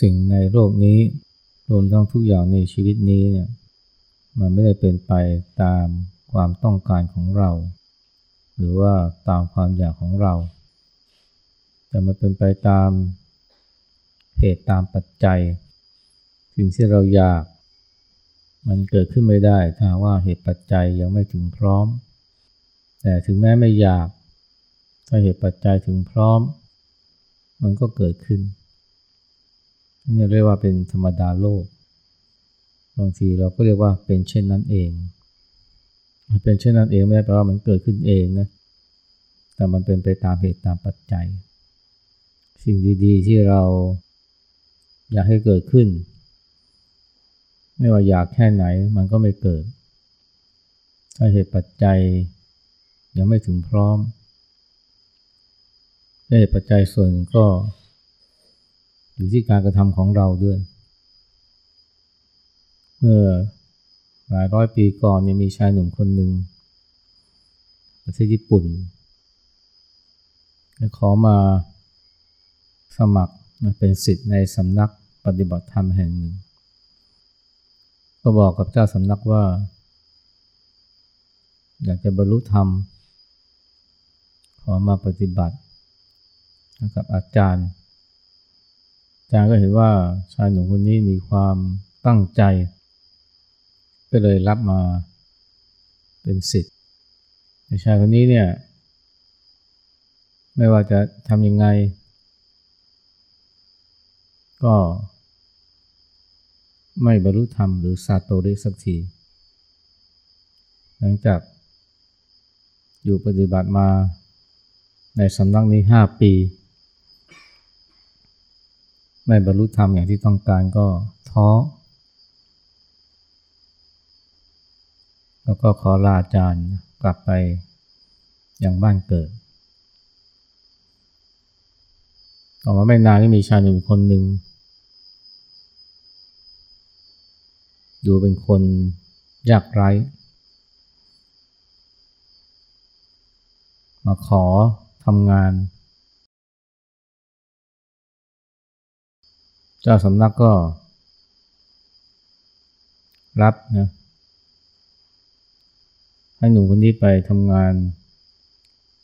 สิ่งในโลกนี้รวมทั้งทุกอย่างในชีวิตนี้เนี่ยมันไม่ได้เป็นไปตามความต้องการของเรา หรือว่าตามความอยากของเรา แต่มันเป็นไปตามเหตุตามปัจจัย สิ่งที่เราอยาก มันเกิดขึ้นไม่ได้ถ้าว่าเหตุปัจจัยยังไม่ถึงพร้อม แต่ถึงแม้ไม่อยาก ถ้าเหตุปัจจัยถึงพร้อม มันก็เกิดขึ้น นี่เรียกว่าเป็นธรรมดาโลก บางทีเราก็เรียกว่าเป็นเช่นนั้นเอง เป็นเช่นนั้นเองไม่ได้แปลว่ามันเกิดขึ้นเองนะ แต่มันเป็นไปตามเหตุตามปัจจัย สิ่งดีๆ ที่เราอยากให้เกิดขึ้น ไม่ว่าอยากแค่ไหนมันก็ไม่เกิด ถ้าเหตุปัจจัยยังไม่ถึงพร้อมเหตุปัจจัยส่วนก็ อยู่ที่การกระทำของเราด้วย เมื่อหลายร้อยปีก่อนเนี่ยมีชายหนุ่มคนหนึ่งประเทศญี่ปุ่นขอมาสมัครเป็นสิทธิ์ในสำนักปฏิบัติธรรมแห่งหนึ่ง ก็บอกกับเจ้าสำนักว่า อยากจะบรรลุธรรม ขอมาปฏิบัติกับอาจารย์ จารย์ก็เห็นว่าชายหนุ่มคนนี้มีความตั้งใจ ก็เลยรับมาเป็นสิทธิ์ชายคนนี้เนี่ย ไม่ว่าจะทำยังไง ก็ไม่บรรลุธรรมหรือซาโตริสักที หลังจากอยู่ปฏิบัติมาในสำนักนี้ห้าปี ไม่บรรลุธรรมอย่างที่ต้องการก็ท้อ แล้วก็ขอลาอาจารย์กลับไปยังบ้านเกิด ต่อมาไม่นานก็มีชายหนึ่งคนหนึ่ง ดูเป็นคนยากไร้ มาขอทำงาน เจ้าสำนักก็รับนะให้หนุ่มคนนี้ไปทำงาน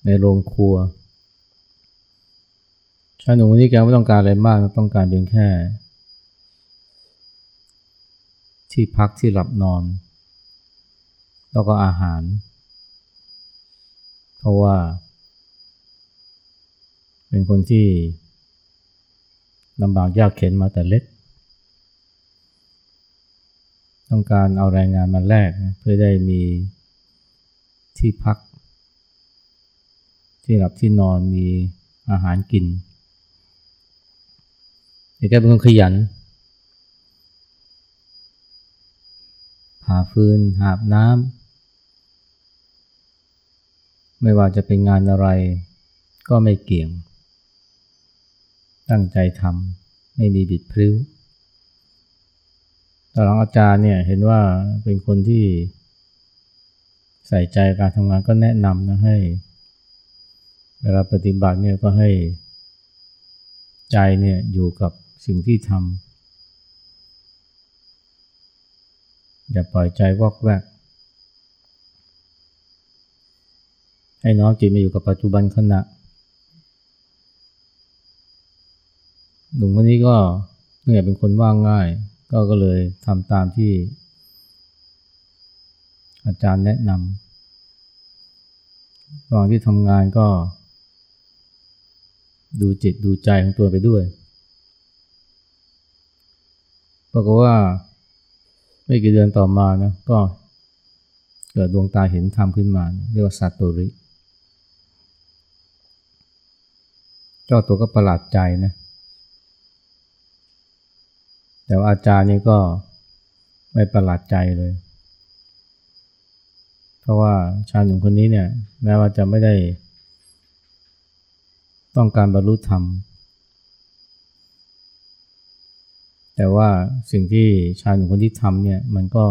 ในโรงครัวชายหนุ่มคนนี้แกไม่ต้องการอะไรมาก ต้องการเพียงแค่ ที่พักที่หลับนอน แล้วก็อาหาร เพราะว่า เป็นคนที่ ลำบากยากเข็นมาแต่เล็ก ต้องการเอาแรงงานมาแลกนะเพื่อได้มีที่พัก ที่หลับที่นอนมีอาหารกินแต่แกเป็นคนขยันหาฟืนหาบน้ำไม่ว่าจะเป็นงานอะไรก็ไม่เกี่ยง ตั้งใจทำไม่มีบิดพริ้วตอนหลังอาจารย์เนี่ยเห็นว่าเป็นคนที่ใส่ใจการทำงานก็แนะนำนะให้ เวลาปฏิบัติเนี่ยก็ให้ใจเนี่ยอยู่กับสิ่งที่ทำอย่าปล่อยใจวอกแวก ให้น้องจิตมาอยู่กับปัจจุบันขณะ หนุ่มคนนี้ก็เนื่อเป็นคนว่างง่าย ก็ก็เลยทำตามที่ อาจารย์แนะนำระหว่างที่ทำงานก็ ดูจิตดูใจของตัวไปด้วยปรากฏว่าไม่กี่เดือนต่อมานะก็เกิดดวงตาเห็นธรรมขึ้นมา เรียกว่าสัตโตริ เจ้าตัวก็ประหลาดใจนะ แต่ว่าอาจารย์นี่ก็ไม่ประหลาดใจเลย เพราะว่าชายหนุ่มคนนี้เนี่ยแม้ว่าจะไม่ได้ ต้องการบรรลุธรรม แต่ว่าสิ่งที่ชายหนุ่มคนที่ทำเนี่ยมันก็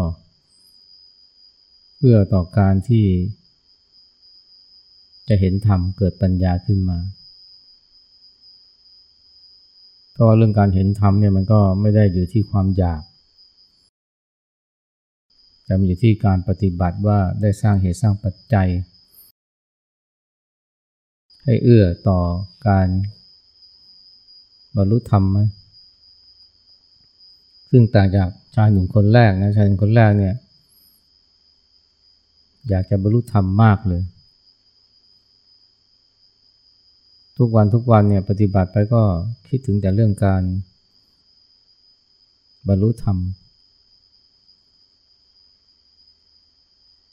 เพื่อต่อการที่จะเห็นธรรมเกิดปัญญาขึ้นมา เพราะว่าเรื่องการเห็นธรรมเนี่ยมันก็ไม่ได้อยู่ที่ความอยาก แต่มันอยู่ที่การปฏิบัติว่าได้สร้างเหตุสร้างปัจจัย ให้เอื้อต่อการบรรลุธรรมไหมซึ่งต่างจากชายหนุ่มคนแรกนะชายหนุ่มคนแรกเนี่ย อยากจะบรรลุธรรมมากเลย ทุกวันทุกวันเนี่ยปฏิบัติไปก็คิดถึงแต่เรื่องการบรรลุธรรม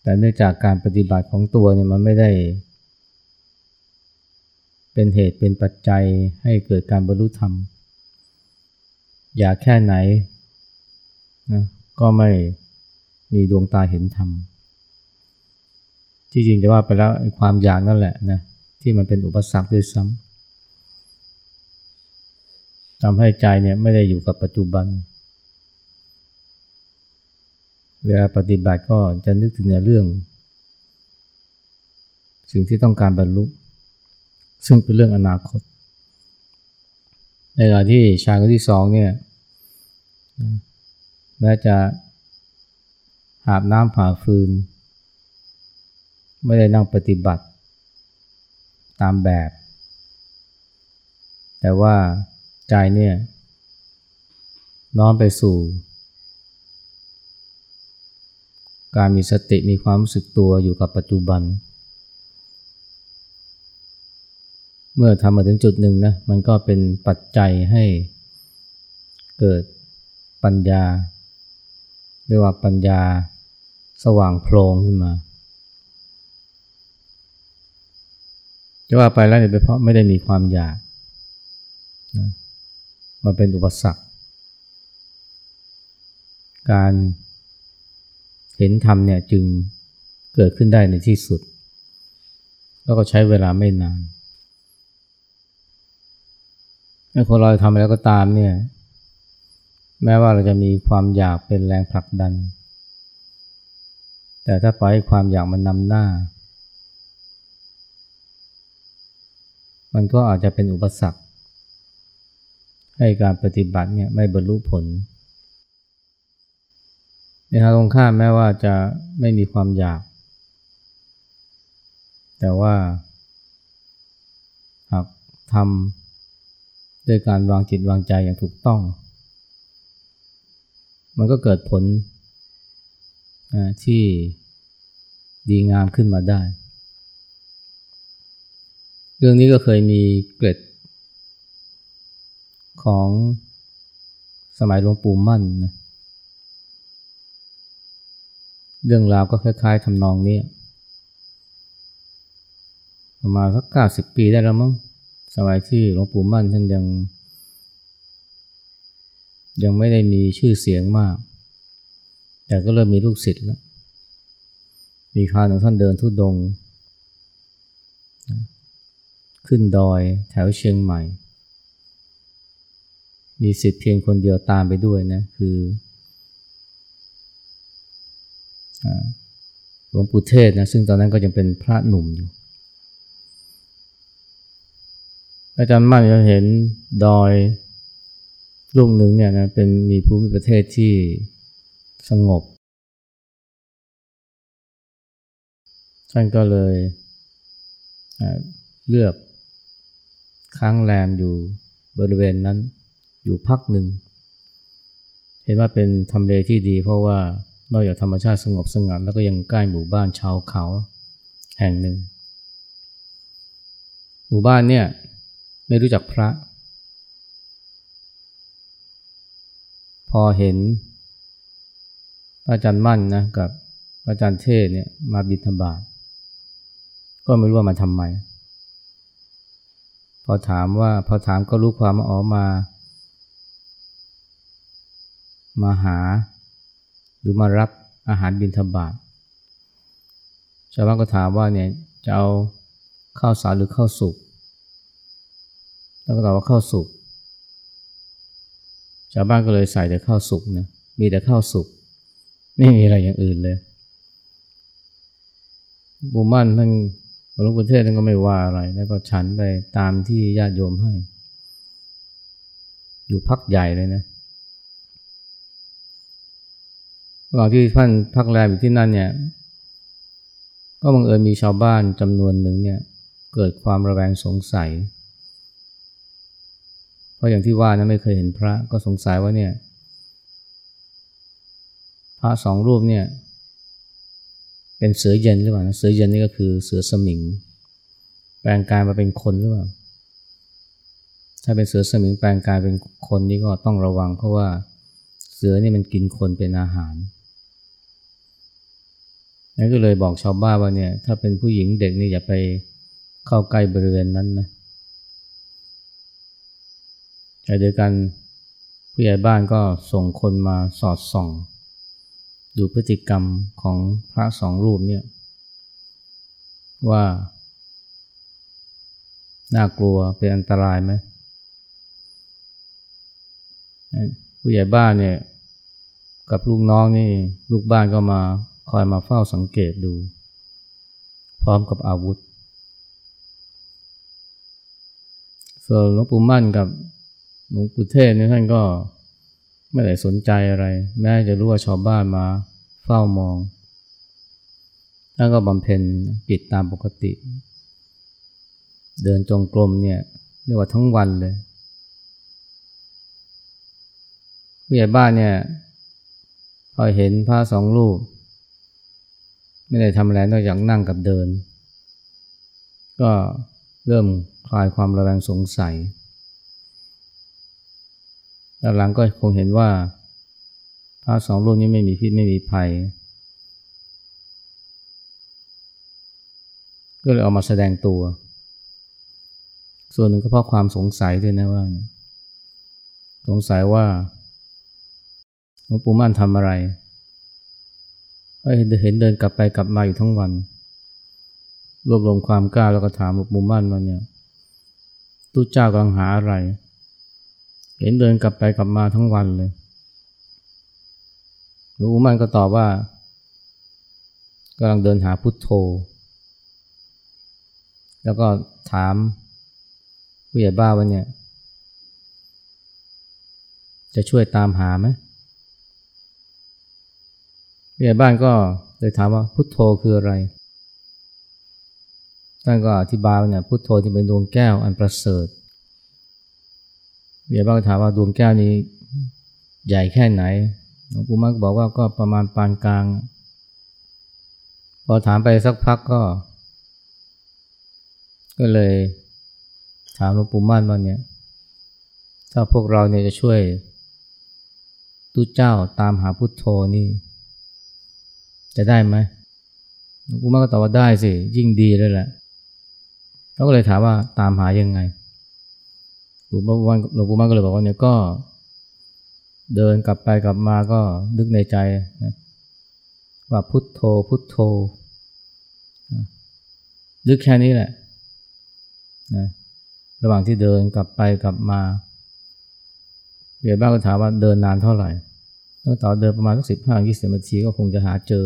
แต่เนื่องจากการปฏิบัติของตัวเนี่ยมันไม่ได้ เป็นเหตุเป็นปัจจัยให้เกิดการบรรลุธรรม อยากแค่ไหนนะก็ไม่มีดวงตาเห็นธรรมที่จริงจะว่าไปแล้วความอยากนั่นแหละนะ ที่มันเป็นอุปสรรคด้วยซ้ำทำให้ใจเนี่ยไม่ได้อยู่กับปัจจุบัน เวลาปฏิบัติก็จะนึกถึงในเรื่อง สิ่งที่ต้องการบรรลุ ซึ่งเป็นเรื่องอนาคต ในขณะที่ชายคนที่สองเนี่ยแม้จะหาบน้ำผ่าฟืน ไม่ได้นั่งปฏิบัติ ตามแบบ แต่ว่าใจเนี่ยน้อมไปสู่ การมีสติมีความรู้สึกตัวอยู่กับปัจจุบัน เมื่อทำมาถึงจุดหนึ่งนะมันก็เป็นปัจจัยให้เกิดปัญญาเรียกว่าปัญญาสว่างโพลงขึ้นมา จะว่าไปแล้วเนี่ยเป็นเพราะไม่ได้มีความอยากนะมันเป็นอุปสรรค การเห็นธรรมเนี่ยจึงเกิดขึ้นได้ในที่สุด แล้วก็ใช้เวลาไม่นานถ้คนเราทำอะไรก็ตามเนี่ย แม้ว่าเราจะมีความอยากเป็นแรงผลักดัน แต่ถ้าปล่อยความอยากมันนำหน้า มันก็อาจจะเป็นอุปสรรค ให้การปฏิบัติเนี่ยไม่บรรลุผลในทางตรงข้ามแม้ว่าจะไม่มีความอยาก แต่ว่าหากทำด้วยการวางจิตวางใจอย่างถูกต้อง มันก็เกิดผลที่ดีงามขึ้นมาได้ เรื่องนี้ก็เคยมีเกร็ด ของสมัยหลวงปู่มั่นนะเรื่องราวก็คล้ายๆทำนองนี้ประมาณสักเก้าสิบปีได้แล้วมั้งสมัยที่หลวงปู่มั่นท่านยัง ยังไม่ได้มีชื่อเสียงมาก แต่ก็เริ่มมีลูกศิษย์แล้ว มีคราวหนึ่งท่านเดินทุดง ขึ้นดอยแถวเชียงใหม่ มีศิษย์เพียงคนเดียวตามไปด้วยนะ คือหลวงปู่เทศนะซึ่งตอนนั้นก็ยังเป็นพระหนุ่มอยู่ อาจารย์มั่นจะเห็นดอยลูกหนึ่งเนี่ยนะเป็นมีภูมิประเทศที่สงบ ท่านก็เลยเลือก ค้างแรมอยู่บริเวณนั้นอยู่พักหนึ่ง เห็นว่าเป็นทำเลที่ดีเพราะว่านอกจากธรรมชาติสงบสงัดแล้วก็ยังใกล้หมู่บ้านชาวเขาแห่งหนึ่ง หมู่บ้านเนี่ยไม่รู้จักพระ พอเห็นอาจารย์มั่นนะกับอาจารย์เทศเนี่ยมาบิณฑบาตก็ไม่รู้ว่ามาทำไม พอถามว่าพอถามก็รู้ความว่าอ๋อมา มาหา หรือมารับอาหารบิณฑบาตชาวบ้านก็ถามว่าเนี่ยจะเอาข้าวสารหรือข้าวสุกแล้วก็ตอบว่าข้าวสุกชาวบ้านก็เลยใส่แต่ข้าวสุกนะมีแต่ข้าวสุกไม่มีอะไรอย่างอื่นเลยบุมั่นท่าน หลวงปู่เทศท่านก็ไม่ว่าอะไร แล้วก็ฉันไปตามที่ญาติโยมให้ อยู่พักใหญ่เลยนะระหว่างที่ท่านพักแรมอยู่ที่นั่นเนี่ย ก็บังเอิญมีชาวบ้านจำนวนหนึ่งเนี่ย เกิดความระแวงสงสัย เพราะอย่างที่ว่านะไม่เคยเห็นพระก็สงสัยว่าเนี่ย พระสองรูปเนี่ย เป็นเสือเย็นหรือเปล่าเสือเย็นนี่ก็คือเสือสมิง แปลงกายมาเป็นคนหรือเปล่า ถ้าเป็นเสือสมิงแปลงกายเป็นคนนี่ก็ต้องระวัง เพราะว่าเสือนี่มันกินคนเป็นอาหารนั่นก็เลยบอกชาวบ้านว่าเนี่ยถ้าเป็นผู้หญิงเด็กนี่อย่าไปเข้าใกล้บริเวณนั้นนะแต่เดียวกันผู้ใหญ่บ้านก็ส่งคนมาสอดส่อง ดูพฤติกรรมของพระสองรูปเนี่ยว่าน่ากลัวเป็นอันตรายไหมผู้ใหญ่บ้านเนี่ยกับลูกน้องนี่ลูกบ้านก็มาคอยมาเฝ้าสังเกตดู พร้อมกับอาวุธส่วนหลวงปู่มั่นกับหลวงปู่เทศนี่ท่านก็ ไม่ได้สนใจอะไร แม้จะรู้ว่าชาวบ้านมาเฝ้ามองท่านก็บำเพ็ญกิจตามปกติ เดินจงกรมเนี่ยเรียกว่าทั้งวันเลยผู้ใหญ่บ้านเนี่ยพอเห็นพระสองรูป ไม่ได้ทำอะไรนอกจากนั่งกับเดิน ก็เริ่มคลายความระแวงสงสัย แล้วหลังก็คงเห็นว่าพระสองรูปนี้ไม่มีพิษไม่มีภัย ก็เลยออกมาแสดงตัว ส่วนหนึ่งก็เพราะความสงสัยด้วยนะว่า สงสัยว่าหลวงปู่มั่นทำอะไรเห็นเดินกลับไปกลับมาอยู่ทั้งวัน รวบรวมความกล้าแล้วก็ถามหลวงปู่มั่นว่าเนี่ยตู้เจ้ากำลังหาอะไร เห็นเดินกลับไปกลับมาทั้งวันเลยหลวงมันก็ตอบว่ากำลังเดินหาพุทโธ แล้วก็ถามผู้ใหญ่บ้าว่าเนี่ย จะช่วยตามหาไหมผู้ใหญ่บ้านก็เลยถามว่าพุทโธคืออะไร ท่านก็อธิบายว่าเนี่ยพุทโธที่เป็นดวงแก้วอันประเสริฐ ผู้ใหญ่บ้านก็ถามว่าดวงแก้วนี้ใหญ่แค่ไหนหลวงปู่มั่นก็บอกว่าก็ประมาณปานกลาง พอถามไปสักพักก็ ก็เลยถามหลวงปู่มั่นว่าเนี่ย ถ้าพวกเราเนี่ยจะช่วยตู้เจ้าตามหาพุทโธนี่ จะได้ไหมหลวงปู่มั่นก็ตอบว่าได้สิ ยิ่งดีเลยแหละเขาก็เลยถามว่าตามหายังไง หลวงปู่มั่นหลวงปู่มั่นก็เลยบอกว่าเนี่ยก็ เดินกลับไปกลับมาก็นึกในใจนะว่าพุทโธพุทโธนึกแค่นี้แหละนะระหว่างที่เดินกลับไปกลับมาเบียบ้านก็ถามว่าเดินนานเท่าไหร่ตั้งต่อเดินประมาณสักสิบห้ายี่สิบนาทีก็คงจะหาเจอ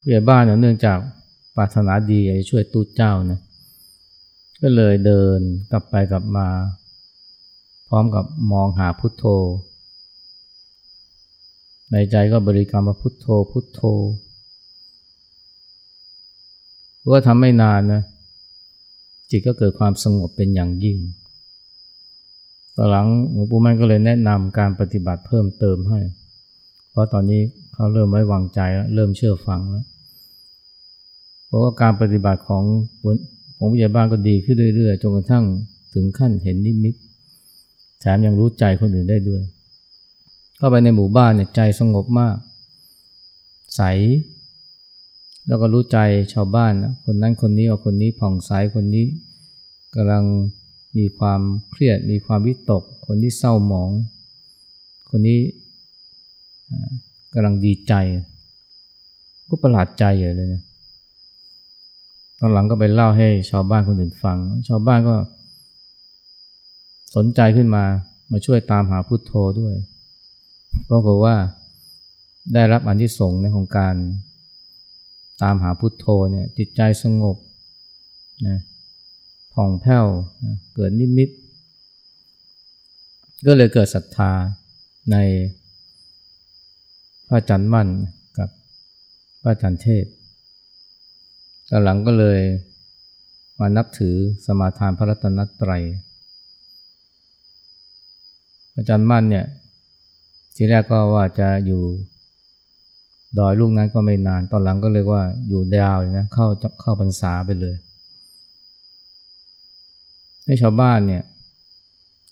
ผู้ใหญ่บ้านเนี่ยเนื่องจากปรารถนาดีอยากจะช่วยตู้เจ้านะ ก็เลยเดินกลับไปกลับมา พร้อมกับมองหาพุทโธ ในใจก็บริกรรมว่าพุทโธพุทโธก็ทำไม่นานนะจิตก็เกิดความสงบเป็นอย่างยิ่งต่อหลังหลวงปู่มั่นก็เลยแนะนำการปฏิบัติเพิ่มเติมให้ เพราะตอนนี้เขาเริ่มไว้วางใจแล้วเริ่มเชื่อฟังแล้ว เพราะว่าการปฏิบัติของ ของวิทยาบ้านก็ดีขึ้นเรื่อยๆจนกระทั่งถึงขั้นเห็นนิมิตแถมยังรู้ใจคนอื่นได้ด้วย เข้าไปในหมู่บ้านเนี่ยใจสงบมาก ใส แล้วก็รู้ใจชาวบ้านนะคนนั้นคนนี้เอาคนนี้ผ่องใสคนนี้กำลังมีความเครียดมีความวิตก คนที่เศร้าหมอง คนนี้กำลังดีใจ ก็ประหลาดใจใหญ่เลยนะ อนหลังก็ไปเล่าให้ชาวบ้านคนอื่นฟัง ชาวบ้านก็สนใจขึ้นมา มาช่วยตามหาพุทโธด้วยเพราะว่าได้รับอันที่ส่งในของการตามหาพุทโธเนี่ยจิตใจสงบนะผ่องแผ้วนะเกิดนิมิต ก็เลยเกิดศรัทธาในพระจันทร์มั่นกับพระจันทร์เทศ ตอนหลังก็เลยมานับถือสมาทานพระรัตนตรัยพระจันทร์มั่นเนี่ยทีแรกก็ว่าจะอยู่ดอยลูกนั้นก็ไม่นาน ตอนหลังก็เลยว่าอยู่ดาวนะเข้าเข้าพรรษาไปเลยให้ชาวบ้านเนี่ย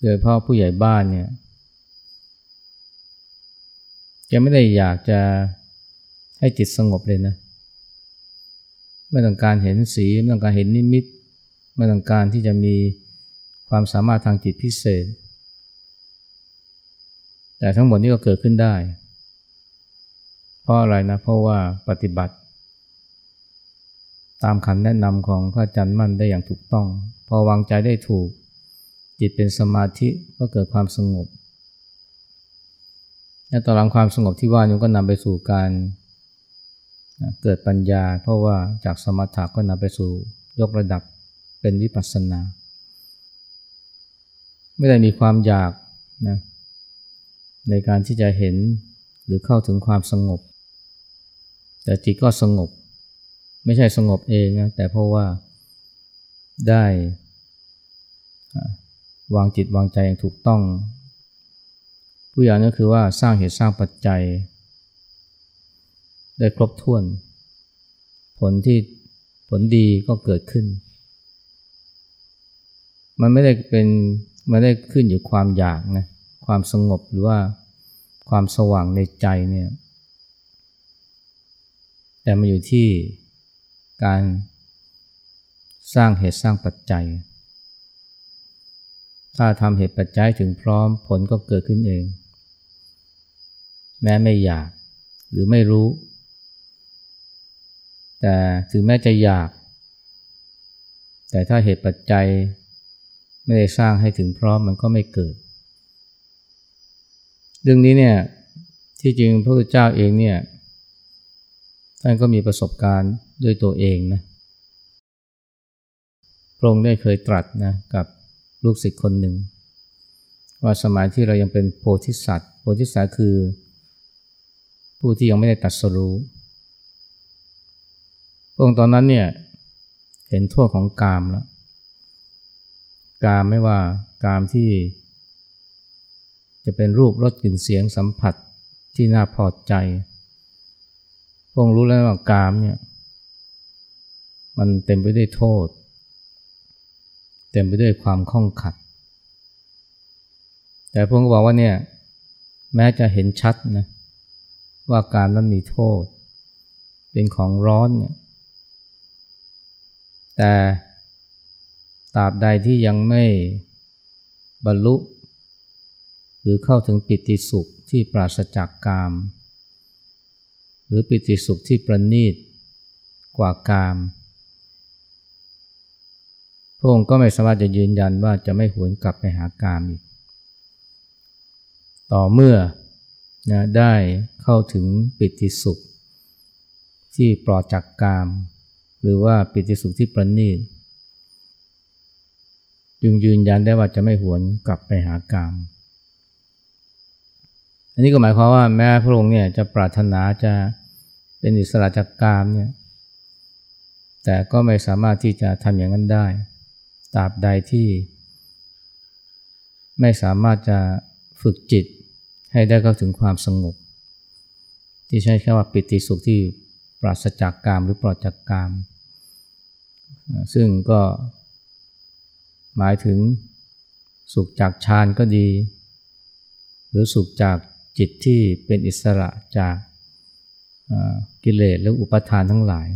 โดยพ่อผู้ใหญ่บ้านเนี่ยแกไม่ได้อยากจะให้จิตสงบเลยนะ ไม่ต้องการเห็นสีไม่ต้องการเห็นนิมิต ไม่ต้องการที่จะมีความสามารถทางจิตพิเศษ แต่ทั้งหมดนี้ก็เกิดขึ้นได้ เพราะอะไรนะเพราะว่าปฏิบัติ ตามคำแนะนำของพระอาจารย์มั่นได้อย่างถูกต้อง พอวางใจได้ถูก จิตเป็นสมาธิก็เกิดความสงบและต่อหลังความสงบที่ว่านี้ก็นำไปสู่การ เกิดปัญญา เพราะว่าจากสมถะก็นำไปสู่ยกระดับเป็นวิปัสสนา ไม่ได้มีความอยากนะในการที่จะเห็นหรือเข้าถึงความสงบ แต่จิตก็สงบ ไม่ใช่สงบเองนะแต่เพราะว่าได้วางจิตวางใจอย่างถูกต้อง ผู้อย่างนี้คือว่าสร้างเหตุสร้างปัจจัย ได้ครบถ้วน ผลที่ผลดีก็เกิดขึ้น มันไม่ได้เป็นมันได้ขึ้นอยู่ความอยากนะความสงบหรือว่าความสว่างในใจเนี่ย แต่มันอยู่ที่การสร้างเหตุสร้างปัจจัย ถ้าทำเหตุปัจจัยถึงพร้อมผลก็เกิดขึ้นเอง แม้ไม่อยากหรือไม่รู้ แต่ถึงแม้จะอยาก แต่ถ้าเหตุปัจจัยไม่ได้สร้างให้ถึงพร้อมมันก็ไม่เกิด เรื่องนี้เนี่ยที่จริงพระพุทธเจ้าเองเนี่ยท่านก็มีประสบการณ์ด้วยตัวเองนะพระองค์ได้เคยตรัสนะกับลูกศิษย์คนหนึ่ง ว่าสมัยที่เรายังเป็นโพธิสัตว์ โพธิสัตว์คือ ผู้ที่ยังไม่ได้ตัดสรู้ พระองค์ตอนนั้นเนี่ยเห็นโทษของกามแล้วกามไม่ว่ากามที่ จะเป็นรูปรสกลิ่นเสียงสัมผัสที่น่าพอใจพระองค์รู้แล้วว่ากามเนี่ยมันเต็มไปด้วยโทษ เต็มไปด้วยความข้องขัด แต่พระองค์บอกว่าเนี่ยแม้จะเห็นชัดนะว่าการนั้นมีโทษ เป็นของร้อนเนี่ย แต่ตราบใดที่ยังไม่บรรลุ หรือเข้าถึงปิติสุขที่ปราศจากกาม หรือปิติสุขที่ประณีตกว่ากามพระองค์ก็ไม่สามารถจะยืนยันว่าจะไม่หวนกลับไปหากามอีก ต่อเมื่อนะได้เข้าถึงปิติสุขที่ปลอดจากกาม หรือว่าปิติสุขที่ประณีตจึงยืนยันได้ว่าจะไม่หวนกลับไปหากาม อันนี้ก็หมายความว่าแม้พระองค์เนี่ยจะปรารถนาจะเป็นอิสระจากกามเนี่ย แต่ก็ไม่สามารถที่จะทำอย่างนั้นได้ ตราบใดที่ ไม่สามารถจะฝึกจิตให้ได้เข้าถึงความสงบ ที่ใช้แค่ว่าปิติสุขที่ปราศจากกามหรือปลอดจากกาม ซึ่งก็หมายถึงสุขจากฌานก็ดี หรือสุขจากจิตที่เป็นอิสระจากกิเลสหรืออุปทานทั้งหลาย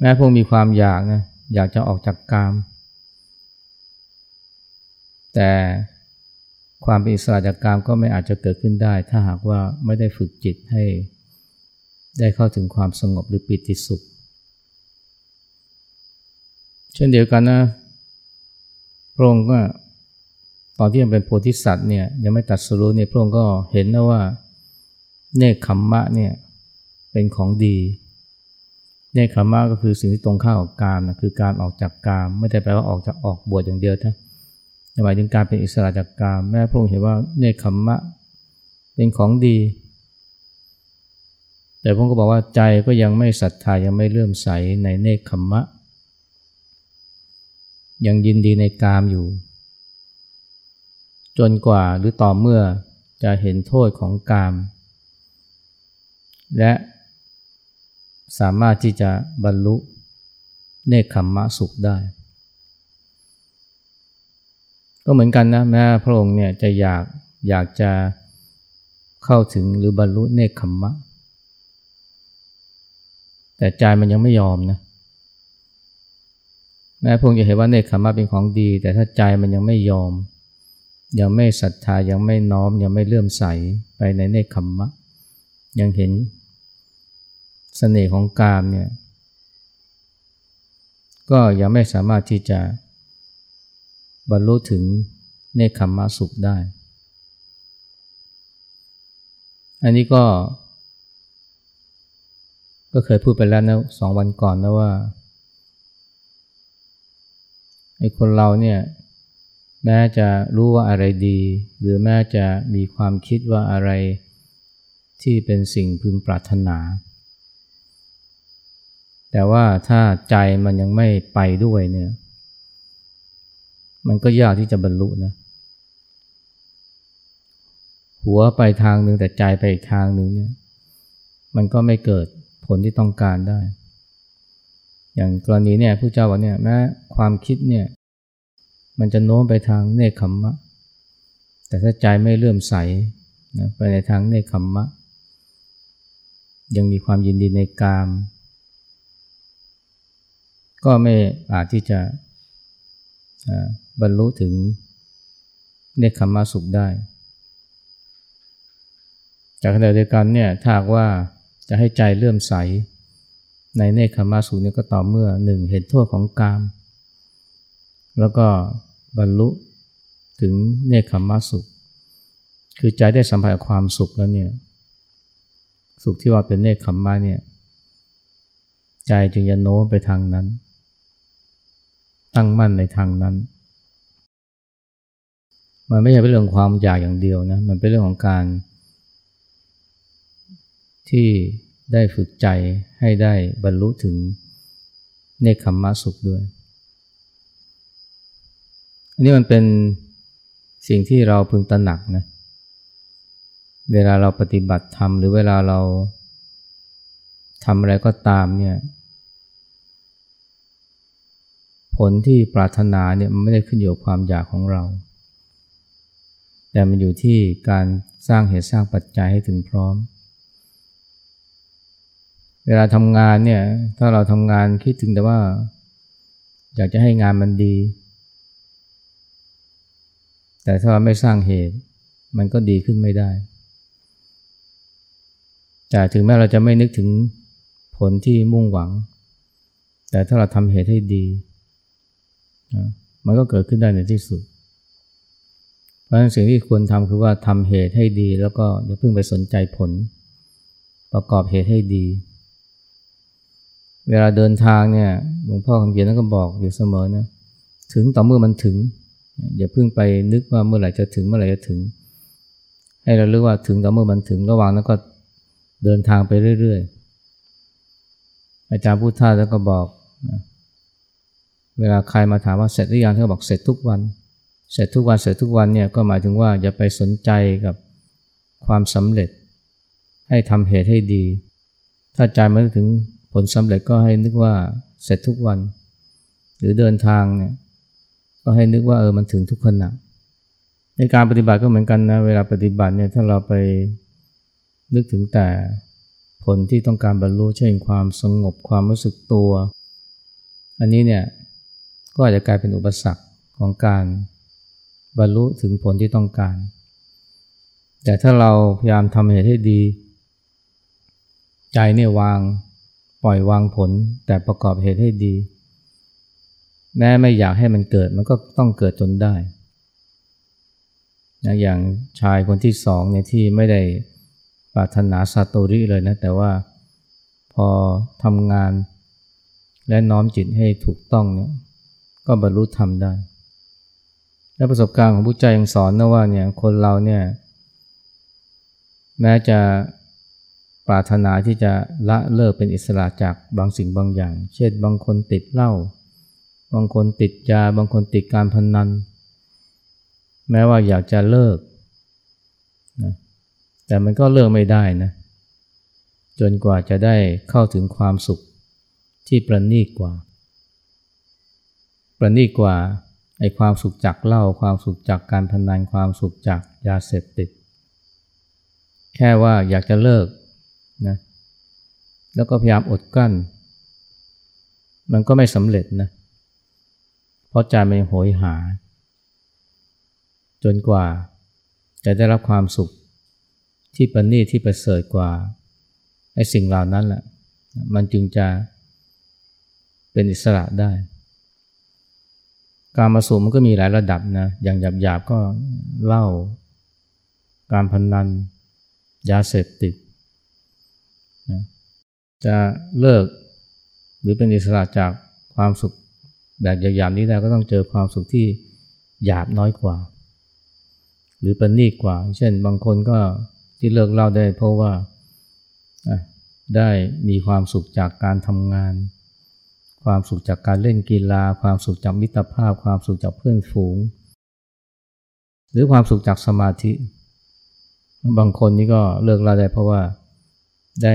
แม้พวกมีความอยากนะอยากจะออกจากกาม แต่ความเป็นอิสระจากกามก็ไม่อาจจะเกิดขึ้นได้ ถ้าหากว่าไม่ได้ฝึกจิตให้ได้เข้าถึงความสงบหรือปิติสุข เช่นเดียวกันนะพระองค์ก็ตอนที่ยังเป็นโพธิสัตว์เนี่ยยังไม่ตัดสรุเนี่ยพระองค์ก็เห็นนะว่าเนคขมมะเนี่ยเป็นของดีเนคขมะก็คือสิ่งที่ตรงข้ามกับกามนะคือการออกจากกาม ไม่ได้แปลว่าออกจากออกบวชอย่างเดียวนะหมายถึงการเป็นอิสระจากกาม แม่พระองค์เห็นว่าเนคขมมะเป็นของดี แต่พระองค์ก็บอกว่าใจก็ยังไม่ศรัทธายังไม่เลื่อมใสในเนคขมมะ ยังยินดีในกามอยู่ จนกว่าหรือต่อเมื่อจะเห็นโทษของกาม และสามารถที่จะบรรลุเนคขมมะสุขได้ ก็เหมือนกันนะแม้พระองค์เนี่ยจะอยากอยากจะเข้าถึงหรือบรรลุเนคขมมะ แต่ใจมันยังไม่ยอมนะ แม้พระองค์จะเห็นว่าเนคขมมะเป็นของดี แต่ถ้าใจมันยังไม่ยอม ยังไม่ศรัทธายังไม่น้อม ยังไม่เลื่อมใสไปในเนคขมมะยังเห็นเสน่ห์ของกามเนี่ยก็ยังไม่สามารถที่จะบรรลุถึงเนคขมมะสุขได้ อันนี้ก็ ก็เคยพูดไปแล้วนะสองวันก่อนนะว่า ไอ้คนเราเนี่ยแม้จะรู้ว่าอะไรดี หรือแม้จะมีความคิดว่าอะไรที่เป็นสิ่งพึงปรารถนา แต่ว่าถ้าใจมันยังไม่ไปด้วยเนี่ย มันก็ยากที่จะบรรลุนะ หัวไปทางหนึ่งแต่ใจไปอีกทางหนึ่งเนี่ย มันก็ไม่เกิดผลที่ต้องการได้ อย่างกรณีเนี่ยผู้เจ้าบอกเนี่ยแม้ความคิดเนี่ยมันจะโน้มไปทางเนคขมมะ แต่ถ้าใจไม่เลื่อมใสนะไปในทางเนคขมมะ ยังมีความยินดีในกาม ก็ไม่อาจที่จะบรรลุถึงเนคขมมาสุขได้ จากขณะเดียวกันเนี่ยถ้าว่าจะให้ใจเลื่อมใส ในเนคขมาสุนี่ก็ต่อเมื่อหนึ่งเห็นโทษของกาม แล้วก็บรรลุถึงเนคขมาสุข คือใจได้สัมผัสความสุขแล้วเนี่ยสุขที่ว่าเป็นเนคขมมาเนี่ยใจจึงจะโน้มไปทางนั้น ตั้งมั่นในทางนั้น มันไม่ใช่เป็นเรื่องความอยากอย่างเดียวนะมันเป็นเรื่องของการที่ ได้ฝึกใจให้ได้บรรลุถึงเนคขมมะสุขด้วย อันนี้มันเป็นสิ่งที่เราพึงตระหนักนะ เวลาเราปฏิบัติธรรมหรือเวลาเราทำอะไรก็ตามเนี่ย ผลที่ปรารถนาเนี่ยมันไม่ได้ขึ้นอยู่กับความอยากของเรา แต่มันอยู่ที่การสร้างเหตุสร้างปัจจัยให้ถึงพร้อม เวลาทำงานเนี่ยถ้าเราทำงานคิดถึงแต่ว่า อยากจะให้งานมันดี แต่ถ้าเราไม่สร้างเหตุ มันก็ดีขึ้นไม่ได้แต่ถึงแม้เราจะไม่นึกถึงผลที่มุ่งหวัง แต่ถ้าเราทำเหตุให้ดี มันก็เกิดขึ้นได้ในที่สุด เพราะฉะนั้นสิ่งที่ควรทำคือว่าทำเหตุให้ดี แล้วก็อย่าเพิ่งไปสนใจผล ประกอบเหตุให้ดี เวลาเดินทางเนี่ยหลวงพ่อคำเขียนนั่นก็บอกอยู่เสมอนะถึงต่อเมื่อมันถึง อย่าเพิ่งไปนึกว่าเมื่อไหร่จะถึงเมื่อไหร่จะถึง ให้เราเลือกว่าถึงต่อเมื่อมันถึงระหว่างนั้นก็เดินทางไปเรื่อยๆ อาจารย์พุทธาแล้วก็บอกนะเวลาใครมาถามว่าเสร็จหรือยังท่านบอกเสร็จทุกวัน เสร็จทุกวันเสร็จทุกวันเนี่ยก็หมายถึงว่าอย่าไปสนใจกับความสำเร็จ ให้ทำเหตุให้ดี ถ้าใจมันถึง ผลสำเร็จก็ให้นึกว่าเสร็จทุกวัน หรือเดินทางเนี่ยก็ให้นึกว่าเออมันถึงทุกขณะในการปฏิบัติก็เหมือนกันนะเวลาปฏิบัติเนี่ยถ้าเราไปนึกถึงแต่ผลที่ต้องการบรรลุเช่นความสงบความรู้สึกตัว อันนี้เนี่ยก็อาจจะกลายเป็นอุปสรรคของการบรรลุถึงผลที่ต้องการ แต่ถ้าเราพยายามทำเหตุให้ดี ใจเนี่ยวาง ปล่อยวางผลแต่ประกอบเหตุให้ดี แม้ไม่อยากให้มันเกิดมันก็ต้องเกิดจนได้นะอย่างชายคนที่สองเนี่ยที่ไม่ได้ปรารถนาซาโตริเลยนะ แต่ว่าพอทำงานและน้อมจิตให้ถูกต้องเนี่ยก็บรรลุธรรมได้ และประสบการณ์ของผู้ใจยังสอนนะว่าเนี่ยคนเราเนี่ยแม้จะ ปรารถนาที่จะละเลิกเป็นอิสระจากบางสิ่งบางอย่าง เช่นบางคนติดเหล้า บางคนติดยา บางคนติดการพนนัน แม้ว่าอยากจะเลิกนะแต่มันก็เลิกไม่ได้นะ จนกว่าจะได้เข้าถึงความสุขที่ประณีตกว่า ประณีตกว่าไอ้ความสุขจากเหล้า ความสุขจากการพนัน ความสุขจากยาเสพติด แค่ว่าอยากจะเลิก นะแล้วก็พยายามอดกั้น มันก็ไม่สำเร็จนะเพราะใจมันโหยหา จนกว่าจะได้รับความสุขที่ประณีตที่ประเสริฐกว่าไอ้สิ่งเหล่านั้นแหละมันจึงจะเป็นอิสระได้ การมาสูบมันก็มีหลายระดับนะ อย่างหยาบๆก็เล้าการพนนัน ยาเสพติด จะเลิกหรือเป็นอิสระจากความสุขแบบหยาบๆนี้ได้ก็ต้องเจอความสุขที่หยาบน้อยกว่า หรือประณีตกว่า เช่นบางคนก็ที่เลิกเล้าได้เพราะว่าได้มีความสุขจากการทำงาน ความสุขจากการเล่นกีฬา ความสุขจากมิตรภาพ ความสุขจากเพื่อนฝูง หรือความสุขจากสมาธิ บางคนนี่ก็เลิกเล้าได้เพราะว่าได้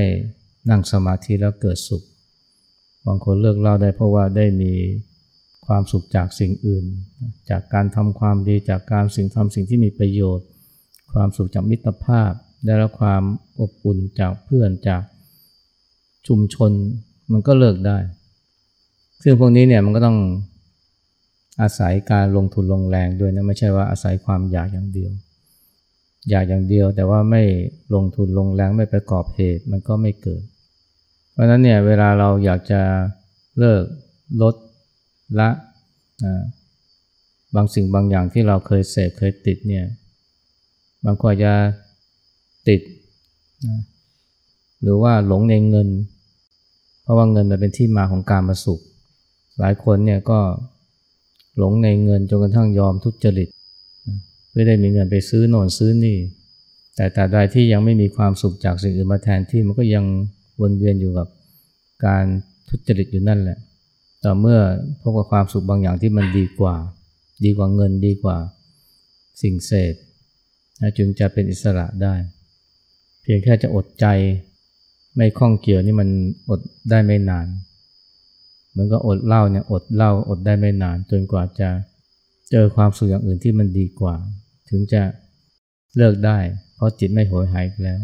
นั่งสมาธิแล้วเกิดสุข บางคนเลิกเล้าได้เพราะว่าได้มีความสุขจากสิ่งอื่น จากการทำความดีจากการสิ่งทำสิ่งที่มีประโยชน์ ความสุขจากมิตรภาพ ได้รับความอบอุ่นจากเพื่อนจากชุมชนมันก็เลิกได้ ซึ่งพวกนี้เนี่ยมันก็ต้องอาศัยการลงทุนลงแรงด้วยนะไม่ใช่ว่าอาศัยความอยากอย่างเดียว อยากอย่างเดียวแต่ว่าไม่ลงทุนลงแรงไม่ประกอบเหตุมันก็ไม่เกิด เพราะนั้นเนี่ยเวลาเราอยากจะเลิกลดละบางสิ่งบางอย่างที่เราเคยเสพเคยติดเนี่ยบางคนจะติดนะหรือว่าหลงในเงิน เพราะว่าเงินมันเป็นที่มาของการมาสุข หลายคนเนี่ยก็หลงในเงินจนกระทั่งยอมทุจริตเพื่อได้มีเงินไปซื้อโน่นซื้อนี่ แต่แต่ใดที่ยังไม่มีความสุขจากสิ่งอื่นมาแทนที่มันก็ยัง วนเวียนอยู่กับการทุจริตอยู่นั่นแหละ แต่เมื่อพบกับความสุขบางอย่างที่มันดีกว่า ดีกว่าเงินดีกว่าสิ่งเสพจึงจะเป็นอิสระได้ เพียงแค่จะอดใจไม่คล้องเกี่ยวนี่มันอดได้ไม่นาน เหมือนกับอดเหล้าเนี่ยอดเหล้าอดได้ไม่นาน จนกว่าจะเจอความสุขอย่างอื่นที่มันดีกว่า ถึงจะเลิกได้ เพราะจิตไม่โหยหายแล้ว